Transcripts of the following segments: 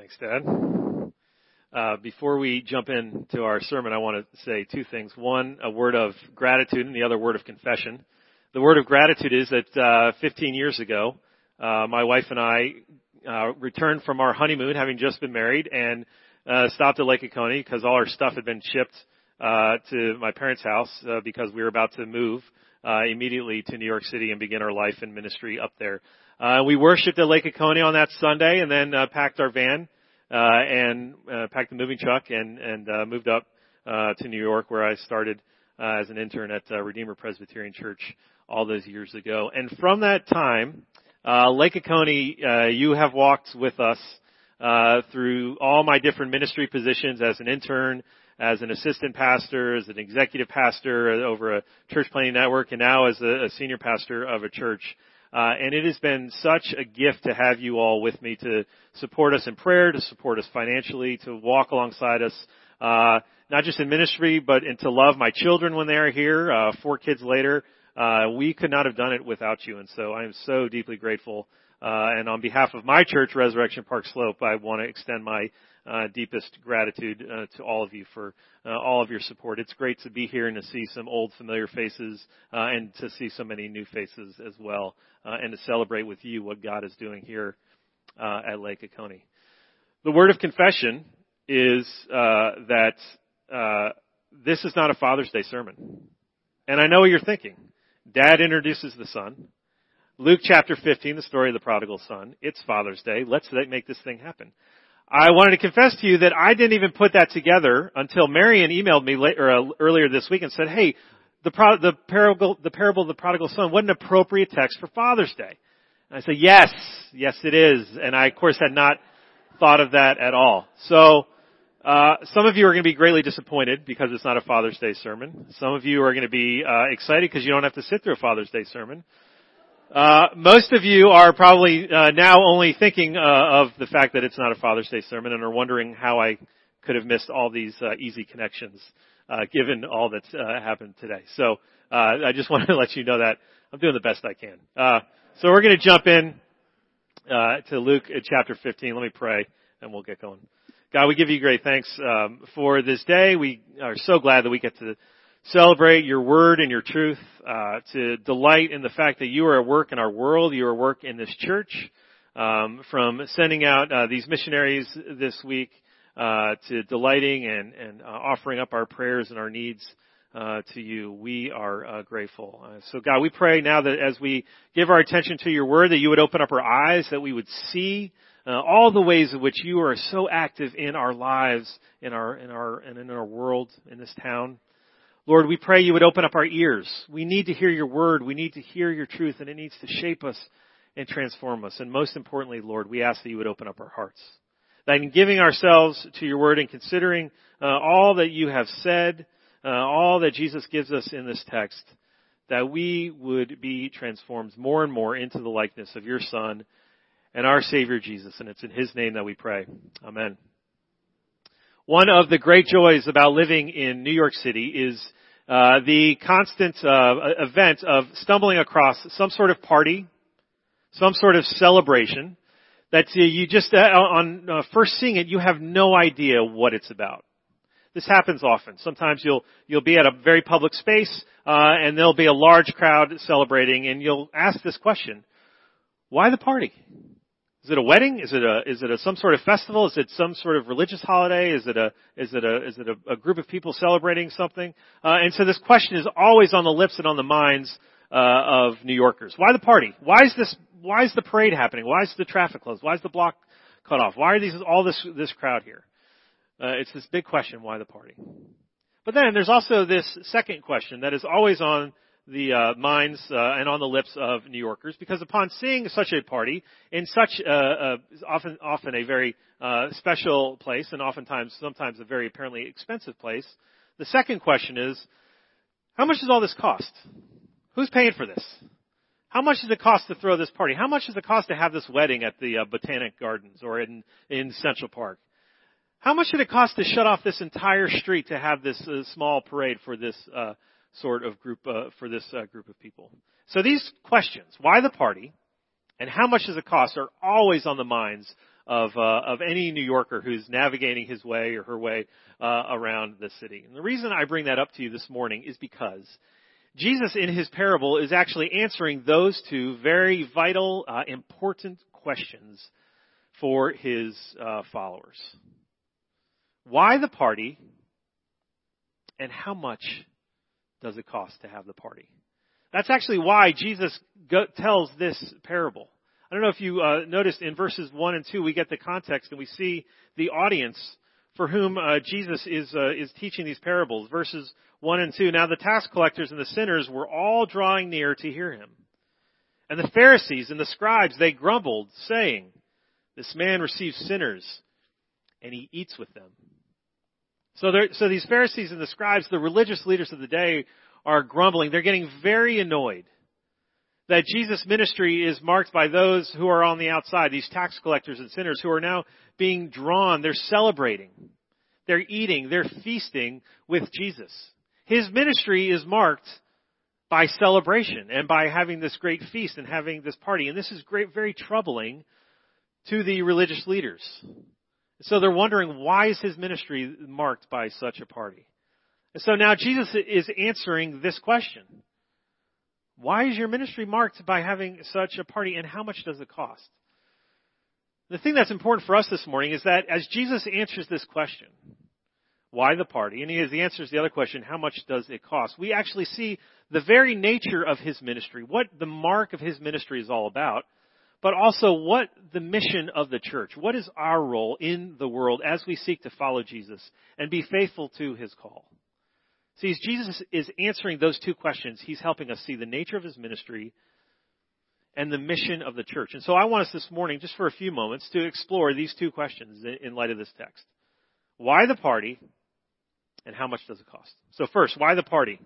Thanks, Dad. Uh, before we jump into our sermon, I want to say two things. One, a word of gratitude, and the other word of confession. The word of gratitude is that uh, 15 years ago, uh, my wife and I uh, returned from our honeymoon, having just been married, and uh, stopped at Lake Oconee because all our stuff had been shipped uh, to my parents' house uh, because we were about to move uh, immediately to New York City and begin our life and ministry up there. Uh, we worshipped at Lake Oconee on that Sunday, and then uh, packed our van uh, and uh, packed the moving truck and and uh, moved up uh, to New York, where I started uh, as an intern at uh, Redeemer Presbyterian Church all those years ago. And from that time, uh, Lake Oconee, uh, you have walked with us uh, through all my different ministry positions as an intern, as an assistant pastor, as an executive pastor over a church planting network, and now as a, a senior pastor of a church. Uh, and it has been such a gift to have you all with me to support us in prayer, to support us financially, to walk alongside us, uh, not just in ministry, but and to love my children when they are here. Uh, four kids later, uh, we could not have done it without you, and so I am so deeply grateful. Uh, and on behalf of my church, Resurrection Park Slope, I want to extend my deepest gratitude uh, to all of you for uh, all of your support. It's great to be here and to see some old familiar faces uh, and to see so many new faces as well, uh, and to celebrate with you what God is doing here uh, at Lake Oconee. The word of confession is that this is not a Father's Day sermon, and I know what you're thinking. Dad introduces the son. Luke chapter 15, the story of the prodigal son. It's Father's Day. Let's make this thing happen. I wanted to confess to you that I didn't even put that together until Marion emailed me later, uh, earlier this week and said, "Hey, the, pro- the parable, the parable of the prodigal son, what an appropriate text for Father's Day." And I said, "Yes, yes, it is." And I, of course, had not thought of that at all. So, uh, some of you are going to be greatly disappointed because it's not a Father's Day sermon. Some of you are going to be uh, excited because you don't have to sit through a Father's Day sermon. Uh, most of you are probably uh, now only thinking uh, of the fact that it's not a Father's Day sermon and are wondering how I could have missed all these uh, easy connections, uh, given all that's uh, happened today. So I just wanted to let you know that I'm doing the best I can. so we're going to jump in to Luke chapter 15. Let me pray, and we'll get going. God, we give you great thanks um, for this day. We are so glad that we get to celebrate your word and your truth, uh, to delight in the fact that you are at work in our world, you are at work in this church, um, from sending out uh, these missionaries this week uh, to delighting and, and uh, offering up our prayers and our needs uh, to you. We are uh, grateful. so God, we pray now that as we give our attention to your word, that you would open up our eyes, that we would see all the ways in which you are so active in our lives, in our in our and in our world, in this town. Lord, we pray you would open up our ears. We need to hear your word. We need to hear your truth, and it needs to shape us and transform us. And most importantly, Lord, we ask that you would open up our hearts. That in giving ourselves to your word and considering uh, all that you have said, uh, all that Jesus gives us in this text, that we would be transformed more and more into the likeness of your Son and our Savior Jesus. And it's in His name that we pray. Amen. One of the great joys about living in New York City is uh, the constant uh, event of stumbling across some sort of party, some sort of celebration that you just uh, on uh, first seeing it you have no idea what it's about. This happens often. Sometimes you'll you'll be at a very public space uh, and there'll be a large crowd celebrating, and you'll ask this question: Why the party? Is it a wedding? Is it a is it a some sort of festival? Is it some sort of religious holiday? Is it a is it a is it a, a group of people celebrating something? Uh, and so this question is always on the lips and on the minds uh, of New Yorkers. Why the party? Why is this? Why is the parade happening? Why is the traffic closed? Why is the block cut off? Why are these all this this crowd here? Uh, it's this big question: Why the party? But then there's also this second question that is always on the uh, minds uh, and on the lips of New Yorkers, because upon seeing such a party in such uh, uh, often often a very uh, special place, and oftentimes sometimes a very apparently expensive place, the second question is, how much does all this cost? Who's paying for this? How much does it cost to throw this party? How much does it cost to have this wedding at the uh, Botanic Gardens or in in Central Park? How much did it cost to shut off this entire street to have this uh, small parade for this uh, sort of group uh, for this uh, group of people. So these questions, why the party, and how much does it cost, are always on the minds of uh, of any New Yorker who's navigating his way or her way uh, around the city. And the reason I bring that up to you this morning is because Jesus, in his parable, is actually answering those two very vital, uh, important questions for his uh, followers. Why the party, and how much does it cost to have the party? That's actually why Jesus go, tells this parable. I don't know if you uh, noticed in verses 1 and 2, we get the context and we see the audience for whom uh, Jesus is, uh, is teaching these parables. Verses 1 and 2. Now the tax collectors and the sinners were all drawing near to hear him. And the Pharisees and the scribes, they grumbled, saying, This man receives sinners, and he eats with them. So, so these Pharisees and the scribes, the religious leaders of the day, are grumbling. They're getting very annoyed that Jesus' ministry is marked by those who are on the outside, these tax collectors and sinners who are now being drawn. They're celebrating. They're eating. They're feasting with Jesus. His ministry is marked by celebration and by having this great feast and having this party. And this is great, very troubling to the religious leaders. So they're wondering why is his ministry marked by such a party? And so now Jesus is answering this question. Why is your ministry marked by having such a party and how much does it cost? The thing that's important for us this morning is that as Jesus answers this question, why the party? And he answers the other question, how much does it cost? We actually see the very nature of his ministry, what the mark of his ministry is all about, but also what the mission of the church, what is our role in the world as we seek to follow Jesus and be faithful to his call. See, Jesus is answering those two questions, he's helping us see the nature of his ministry and the mission of the church. And so I want us this morning, just for a few moments, to explore these two questions in light of this text. Why the party, and how much does it cost? So first, why the party?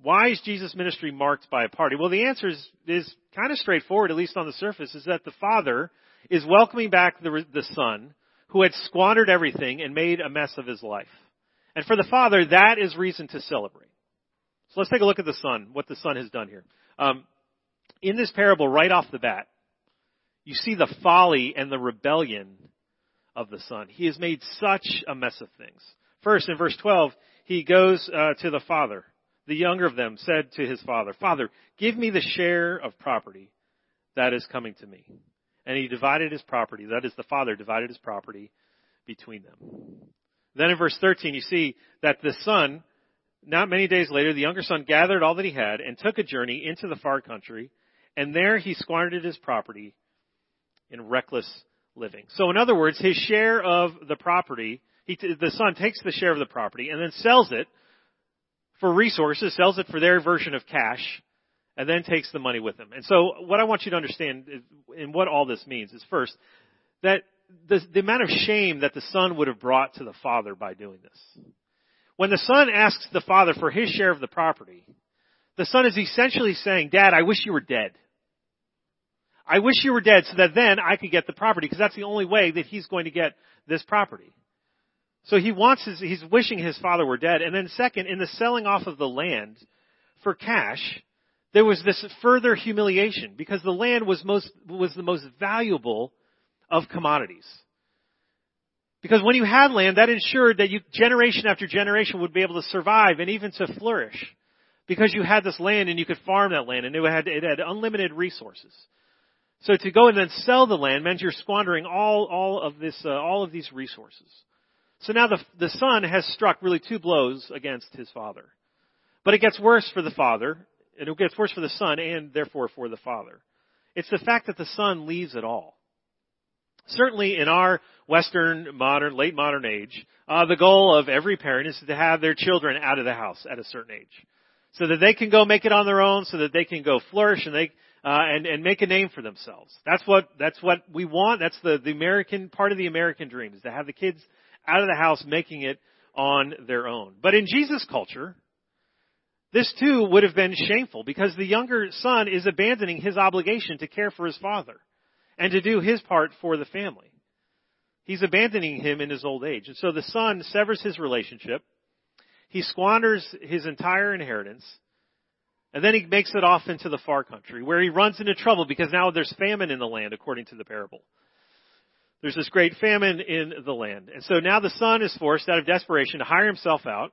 Why is Jesus' ministry marked by a party? Well, the answer is, is kind of straightforward, at least on the surface, is that the Father is welcoming back the, the Son who had squandered everything and made a mess of his life. And for the Father, that is reason to celebrate. So let's take a look at the Son, what the Son has done here. Um, in this parable, right off the bat, you see the folly and the rebellion of the Son. He has made such a mess of things. First, in verse 12, he goes uh, to the Father. The younger of them said to his father, Father, give me the share of property that is coming to me. And he divided his property, that is, the father divided his property between them. Then in verse 13, you see that the son, not many days later, the younger son gathered all that he had and took a journey into the far country, and there he squandered his property in reckless living. So in other words, his share of the property, he, the son takes the share of the property and then sells it for resources, sells it for their version of cash, and then takes the money with him. And so what I want you to understand and what all this means is first, that the, the amount of shame that the son would have brought to the father by doing this. When the son asks the father for his share of the property, the son is essentially saying, Dad, I wish you were dead. I wish you were dead so that then I could get the property because that's the only way that he's going to get this property. So he wants his, he's wishing his father were dead. And then second, in the selling off of the land for cash, there was this further humiliation because the land was most, was the most valuable of commodities. Because when you had land, that ensured that you, generation after generation would be able to survive and even to flourish. Because you had this land and you could farm that land and it had, it had unlimited resources. So to go and then sell the land meant you're squandering all, all of this, uh, all of these resources. So now the, the son has struck really two blows against his father. But it gets worse for the father, and it gets worse for the son and therefore for the father. It's the fact that the son leaves it all. Certainly in our Western modern, late modern age, uh, the goal of every parent is to have their children out of the house at a certain age. So that they can go make it on their own, so that they can go flourish and they, uh, and, and make a name for themselves. That's what, that's what we want. That's the, the American, part of the American dream is to have the kids out of the house making it on their own. But in Jesus' culture, this too would have been shameful because the younger son is abandoning his obligation to care for his father and to do his part for the family. He's abandoning him in his old age. And so the son severs his relationship. He squanders his entire inheritance. And then he makes it off into the far country where he runs into trouble because now there's famine in the land according to the parable. There's this great famine in the land. And so now the son is forced out of desperation to hire himself out.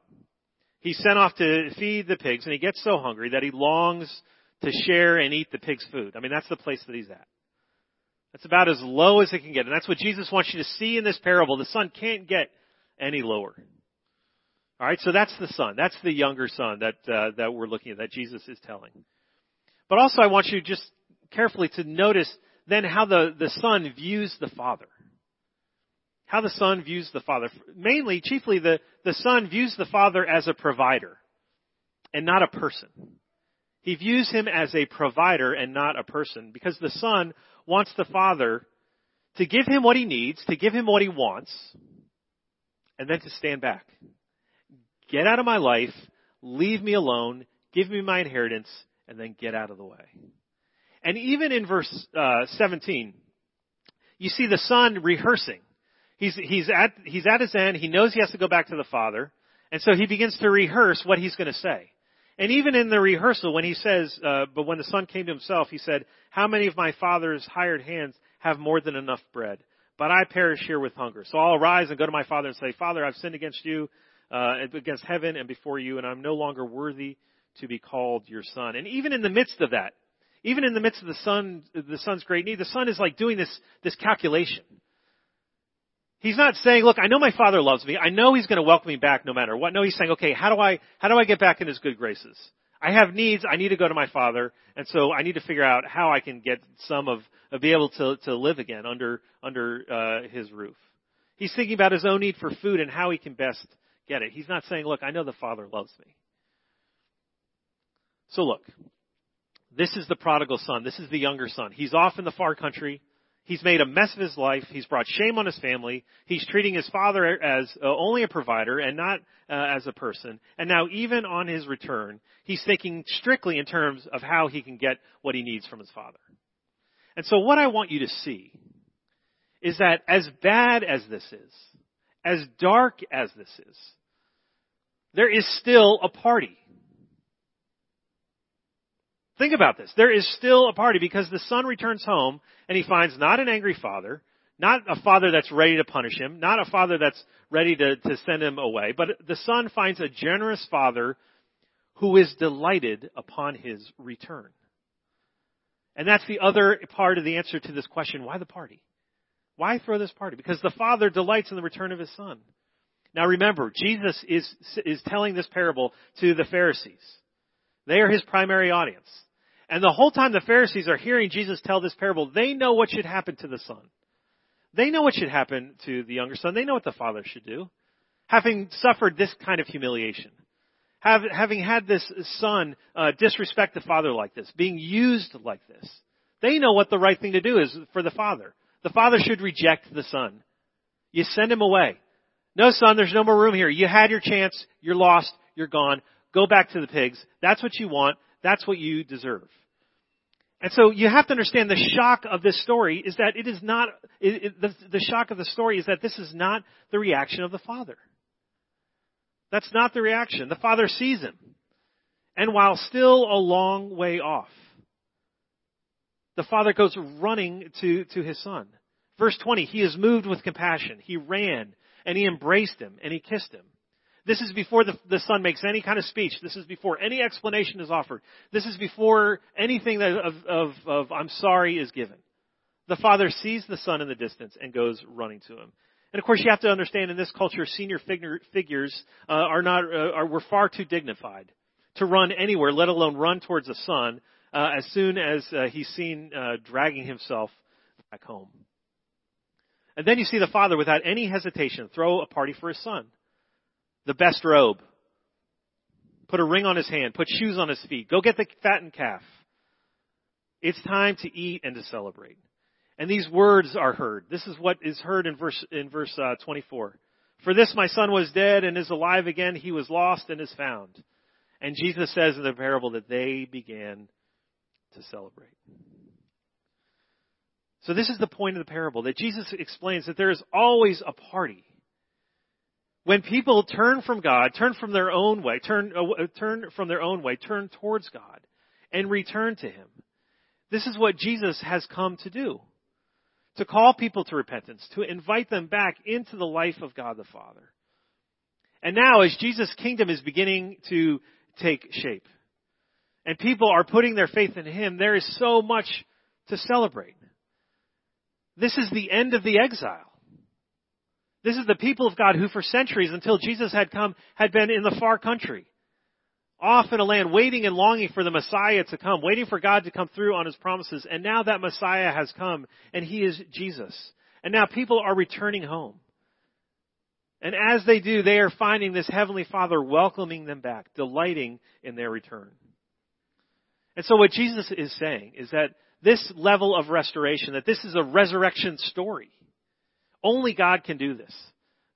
He's sent off to feed the pigs and he gets so hungry that he longs to share and eat the pig's food. I mean, that's the place that he's at. That's about as low as it can get. And that's what Jesus wants you to see in this parable. The son can't get any lower. All right, so that's the son. That's the younger son that uh, that we're looking at that Jesus is telling. But also, I want you just carefully to notice then how the the son views the father. How the son views the father. Mainly, chiefly, the the son views the father as a provider and not a person. He views him as a provider and not a person because the son wants the father to give him what he needs, to give him what he wants, and then to stand back. Get out of my life, leave me alone, give me my inheritance, and then get out of the way. And even in verse uh, 17, you see the son rehearsing. He's, he's, at, he's at his end. He knows he has to go back to the father. And so he begins to rehearse what he's going to say. And even in the rehearsal, when he says, uh, but when the son came to himself, he said, how many of my father's hired hands have more than enough bread? But I perish here with hunger. So I'll arise and go to my father and say, Father, I've sinned against you, uh, against heaven and before you, and I'm no longer worthy to be called your son. And even in the midst of that, even in the midst of the son, the son's great need, the son is like doing this, this calculation. He's not saying, look, I know my father loves me. I know he's going to welcome me back no matter what. No, he's saying, okay, how do I, how do I get back in his good graces? I have needs. I need to go to my father, and so I need to figure out how I can get some of, of be able to to live again under under uh, his roof. He's thinking about his own need for food and how he can best get it. He's not saying, "Look, I know the father loves me." So look, this is the prodigal son. This is the younger son. He's off in the far country. He's made a mess of his life. He's brought shame on his family. He's treating his father as uh, only a provider and not uh, as a person. And now, even on his return, he's thinking strictly in terms of how he can get what he needs from his father. And so, what I want you to see is that as bad as this is, as dark as this is, there is still a party. Think about this. There is still a party because the son returns home and he finds not an angry father, not a father that's ready to punish him, not a father that's ready to, to send him away, but the son finds a generous father who is delighted upon his return. And that's the other part of the answer to this question why the party? Why throw this party? Because the father delights in the return of his son. Now remember, Jesus is, is telling this parable to the Pharisees. They are his primary audience. And the whole time the Pharisees are hearing Jesus tell this parable, they know what should happen to the son. They know what should happen to the younger son. They know what the father should do. Having suffered this kind of humiliation. Having had this son uh, disrespect the father like this, being used like this. They know what the right thing to do is for the father. The father should reject the son. You send him away. No, son, there's no more room here. You had your chance. You're lost. You're gone. Go back to the pigs. That's what you want. That's what you deserve. And so you have to understand the shock of this story is that it is not, it, it, the, the shock of the story is that this is not the reaction of the father. That's not the reaction. The father sees him. And while still a long way off, the father goes running to, to his son. Verse 20, he is moved with compassion. He ran and he embraced him and he kissed him. This is before the, the son makes any kind of speech. This is before any explanation is offered. This is before anything of, of, of I'm sorry is given. The father sees the son in the distance and goes running to him. And of course, you have to understand in this culture, senior figure, figures uh, are not uh, are were far too dignified to run anywhere, let alone run towards a son uh, as soon as uh, he's seen uh, dragging himself back home. And then you see the father, without any hesitation, throw a party for his son the best robe, put a ring on his hand, put shoes on his feet, go get the fattened calf. It's time to eat and to celebrate. And these words are heard. This is what is heard in verse in verse uh, 24. For this my son was dead and is alive again. He was lost and is found. And Jesus says in the parable that they began to celebrate. So this is the point of the parable that Jesus explains that there is always a party when people turn from God, turn from their own way, turn, uh, turn from their own way, turn towards God, and return to Him. This is what Jesus has come to do. to call people to repentance, to invite them back into the life of God the Father. And now, as Jesus' kingdom is beginning to take shape, and people are putting their faith in Him, there is so much to celebrate. This is the end of the exile. This is the people of God who for centuries until Jesus had come had been in the far country. Off in a land waiting and longing for the Messiah to come, waiting for God to come through on His promises. And now that Messiah has come and He is Jesus. And now people are returning home. And as they do, they are finding this Heavenly Father welcoming them back, delighting in their return. And so what Jesus is saying is that this level of restoration, that this is a resurrection story. Only God can do this.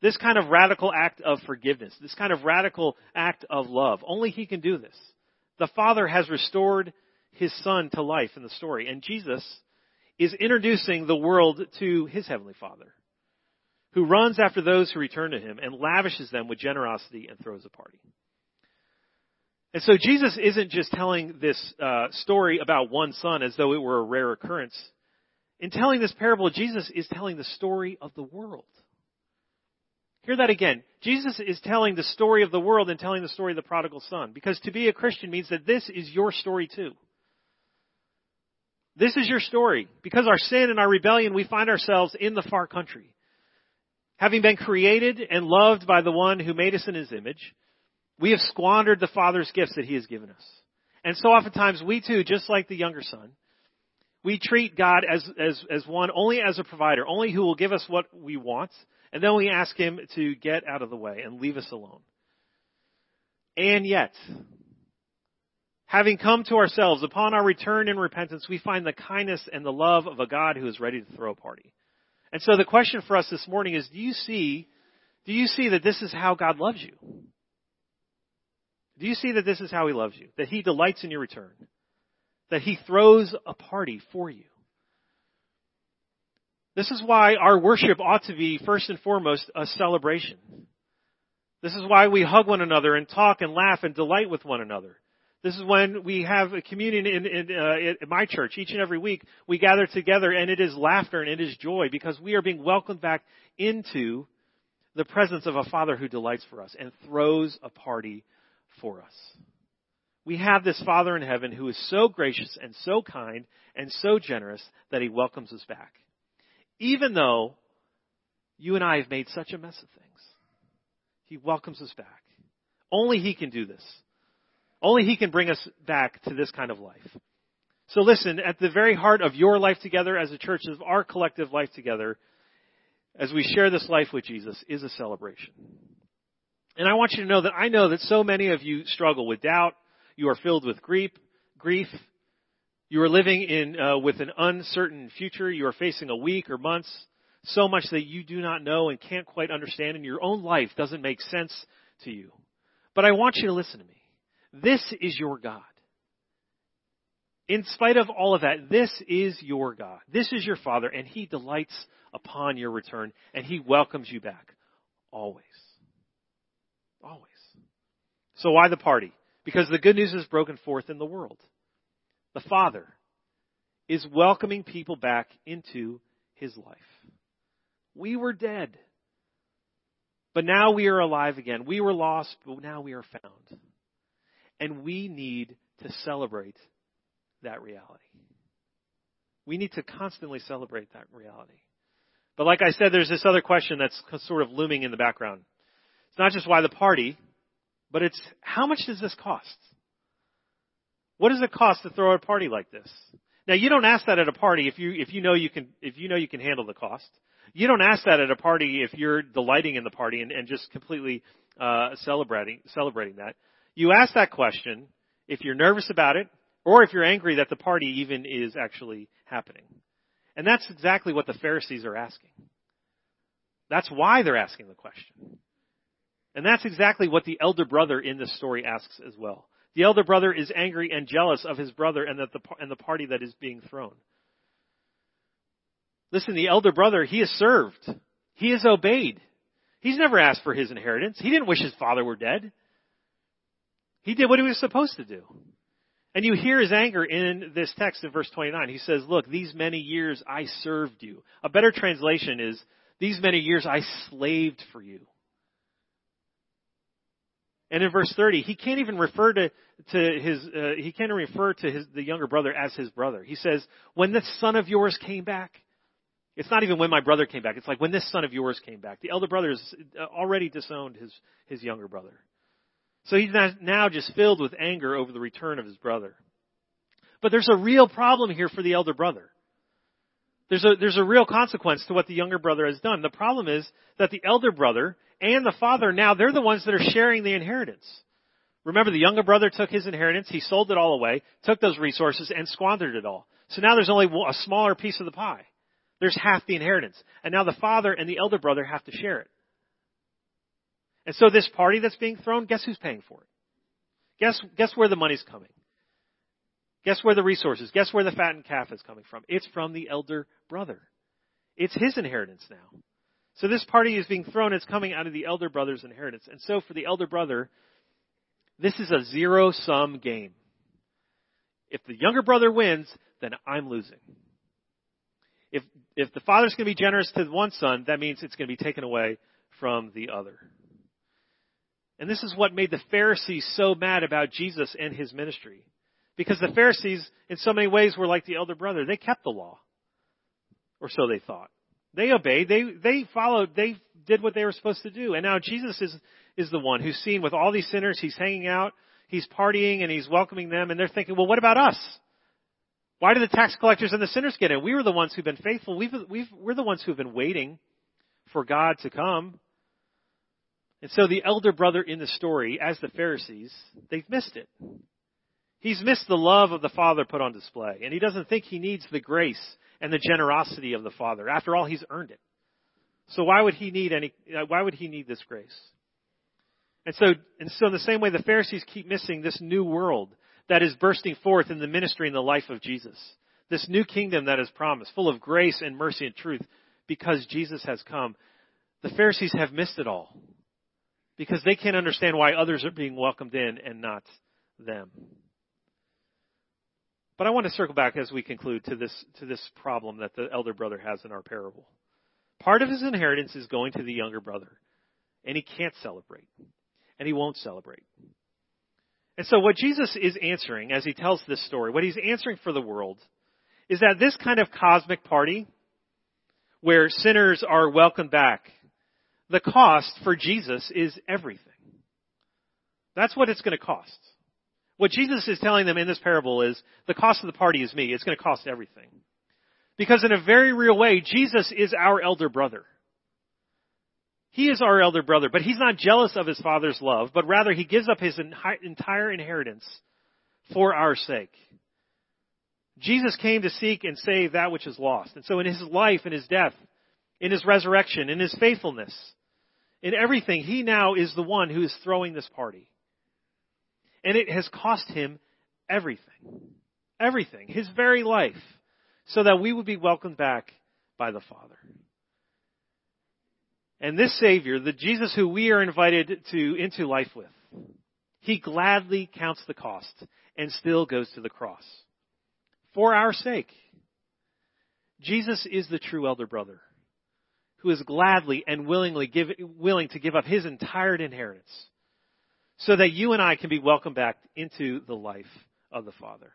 This kind of radical act of forgiveness, this kind of radical act of love. Only He can do this. The Father has restored His Son to life in the story, and Jesus is introducing the world to His Heavenly Father who runs after those who return to him and lavishes them with generosity and throws a party. And so Jesus isn't just telling this uh, story about one son as though it were a rare occurrence. In telling this parable, Jesus is telling the story of the world. Hear that again. Jesus is telling the story of the world and telling the story of the prodigal son. Because to be a Christian means that this is your story too. This is your story. Because our sin and our rebellion, we find ourselves in the far country. Having been created and loved by the one who made us in his image, we have squandered the Father's gifts that he has given us. And so oftentimes we too, just like the younger son, we treat God as, as, as one only as a provider, only who will give us what we want, and then we ask him to get out of the way and leave us alone. And yet, having come to ourselves upon our return in repentance, we find the kindness and the love of a God who is ready to throw a party. And so the question for us this morning is, do you see, do you see that this is how God loves you? Do you see that this is how He loves you? That He delights in your return? That He throws a party for you? This is why our worship ought to be, first and foremost, a celebration. This is why we hug one another and talk and laugh and delight with one another. This is when we have a communion in, in, uh, in my church each and every week. We gather together and it is laughter and it is joy because we are being welcomed back into the presence of a Father who delights for us and throws a party for us. We have this Father in heaven who is so gracious and so kind and so generous that he welcomes us back. Even though you and I have made such a mess of things, he welcomes us back. Only he can do this. Only He can bring us back to this kind of life. So listen, at the very heart of your life together as a church, of our collective life together, as we share this life with Jesus, is a celebration. And I want you to know that I know that so many of you struggle with doubt. You are filled with grief. Grief. You are living in uh, with an uncertain future. You are facing a week or months. So much that you do not know and can't quite understand, and your own life doesn't make sense to you. But I want you to listen to me. This is your God. In spite of all of that, this is your God. This is your Father, and He delights upon your return, and He welcomes you back. Always. Always. So why the party? Because the good news is broken forth in the world. The Father is welcoming people back into His life. We were dead. But now we are alive again. We were lost, but now we are found. And we need to celebrate that reality. We need to constantly celebrate that reality. But like I said, there's this other question that's sort of looming in the background. It's not just why the party, but it's how much does this cost? What does it cost to throw a party like this? Now you don't ask that at a party if you if you know you can if you know you can handle the cost. You don't ask that at a party if you're delighting in the party and, and just completely uh, celebrating celebrating that. You ask that question if you're nervous about it or if you're angry that the party even is actually happening. And that's exactly what the Pharisees are asking. That's why they're asking the question. And that's exactly what the elder brother in this story asks as well. The elder brother is angry and jealous of his brother and, the, and the party that is being thrown. Listen, the elder brother, he has served. He has obeyed. He's never asked for his inheritance. He didn't wish his father were dead. He did what he was supposed to do. And you hear his anger in this text in verse 29. He says, look, these many years I served you. A better translation is, these many years I slaved for you. And in verse 30, he can't even refer to, to his, uh, he can't refer to his, the younger brother as his brother. He says, when this son of yours came back, it's not even when my brother came back. It's like when this son of yours came back. The elder brother has already disowned his, his younger brother. So he's now just filled with anger over the return of his brother. But there's a real problem here for the elder brother. There's a, there's a real consequence to what the younger brother has done. The problem is that the elder brother and the father now, they're the ones that are sharing the inheritance. Remember, the younger brother took his inheritance, he sold it all away, took those resources, and squandered it all. So now there's only a smaller piece of the pie. There's half the inheritance. And now the father and the elder brother have to share it. And so this party that's being thrown, guess who's paying for it? Guess, guess where the money's coming? Guess where the resources, guess where the fattened calf is coming from? It's from the elder brother. It's his inheritance now. So this party is being thrown, it's coming out of the elder brother's inheritance. And so for the elder brother, this is a zero sum game. If the younger brother wins, then I'm losing. If, if the father's going to be generous to one son, that means it's going to be taken away from the other. And this is what made the Pharisees so mad about Jesus and his ministry. Because the Pharisees, in so many ways, were like the elder brother. They kept the law. Or so they thought. They obeyed. They, they followed. They did what they were supposed to do. And now Jesus is, is the one who's seen with all these sinners. He's hanging out. He's partying and he's welcoming them. And they're thinking, well, what about us? Why do the tax collectors and the sinners get in? We were the ones who've been faithful. We've, we've, we're the ones who've been waiting for God to come. And so the elder brother in the story, as the Pharisees, they've missed it. He's missed the love of the Father put on display, and he doesn't think he needs the grace and the generosity of the Father. After all, he's earned it. So why would he need any? Uh, why would he need this grace? And so, and so in the same way, the Pharisees keep missing this new world that is bursting forth in the ministry and the life of Jesus. This new kingdom that is promised, full of grace and mercy and truth, because Jesus has come. The Pharisees have missed it all because they can't understand why others are being welcomed in and not them. But I want to circle back as we conclude to this, to this problem that the elder brother has in our parable. Part of his inheritance is going to the younger brother, and he can't celebrate, and he won't celebrate. And so what Jesus is answering as he tells this story, what he's answering for the world, is that this kind of cosmic party, where sinners are welcomed back, the cost for Jesus is everything. That's what it's going to cost. What Jesus is telling them in this parable is the cost of the party is me. It's going to cost everything. Because in a very real way, Jesus is our elder brother. He is our elder brother, but he's not jealous of his father's love, but rather he gives up his entire inheritance for our sake. Jesus came to seek and save that which is lost. And so in his life, in his death, in his resurrection, in his faithfulness, in everything, he now is the one who is throwing this party. And it has cost him everything. Everything. His very life. So that we would be welcomed back by the Father. And this Savior, the Jesus who we are invited to into life with, he gladly counts the cost and still goes to the cross. For our sake. Jesus is the true elder brother who is gladly and willingly give, willing to give up his entire inheritance so that you and I can be welcomed back into the life of the Father.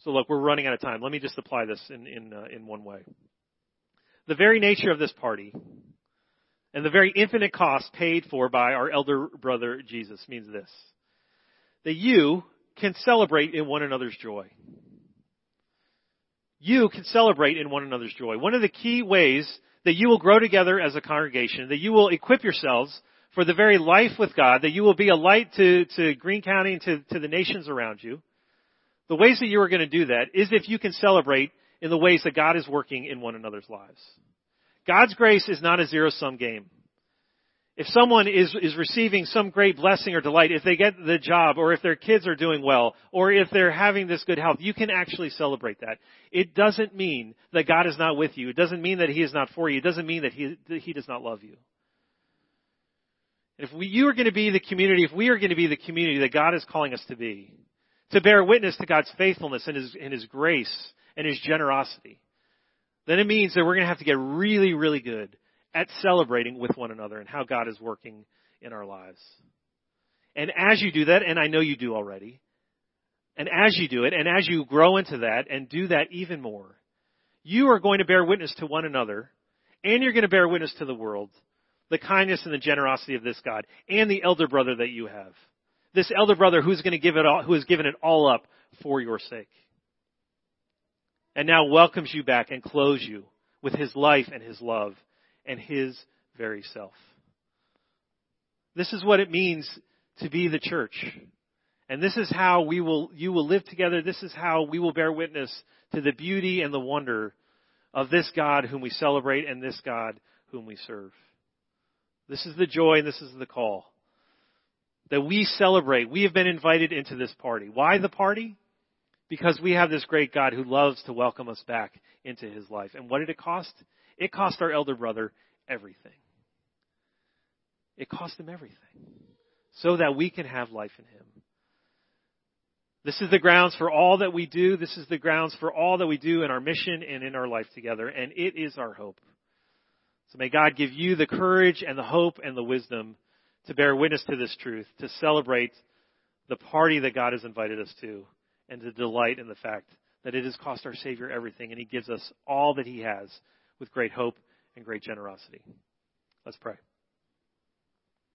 So look, we're running out of time. Let me just apply this in, in, uh, in one way. The very nature of this party and the very infinite cost paid for by our elder brother Jesus means this. That you can celebrate in one another's joy. You can celebrate in one another's joy. One of the key ways that you will grow together as a congregation, that you will equip yourselves for the very life with God, that you will be a light to, to County and to, to the nations around you. The ways that you are going to do that is if you can celebrate in the ways that God is working in one another's lives. God's grace is not a zero sum game. If someone is, is receiving some great blessing or delight, if they get the job, or if their kids are doing well, or if they're having this good health, you can actually celebrate that. It doesn't mean that God is not with you. It doesn't mean that He is not for you. It doesn't mean that He, that he does not love you. If we, you are going to be the community, if we are going to be the community that God is calling us to be, to bear witness to God's faithfulness and His, and His grace and His generosity, then it means that we're going to have to get really, really good at celebrating with one another and how God is working in our lives. And as you do that, and I know you do already, and as you do it, and as you grow into that and do that even more, you are going to bear witness to one another, and you're going to bear witness to the world, the kindness and the generosity of this God, and the elder brother that you have. This elder brother who's going to give it all, who has given it all up for your sake. And now welcomes you back and clothes you with his life and his love and his very self. This is what it means to be the church. And this is how we will, you will live together. This is how we will bear witness to the beauty and the wonder of this God whom we celebrate and this God whom we serve. This is the joy and this is the call. That we celebrate. We have been invited into this party. Why the party? Because we have this great God who loves to welcome us back into his life. And what did it cost? It cost our elder brother everything. It cost him everything. So that we can have life in him. This is the grounds for all that we do. This is the grounds for all that we do in our mission and in our life together. And it is our hope. So may God give you the courage and the hope and the wisdom to bear witness to this truth, to celebrate the party that God has invited us to, and to delight in the fact that it has cost our Savior everything, and He gives us all that He has with great hope and great generosity. Let's pray.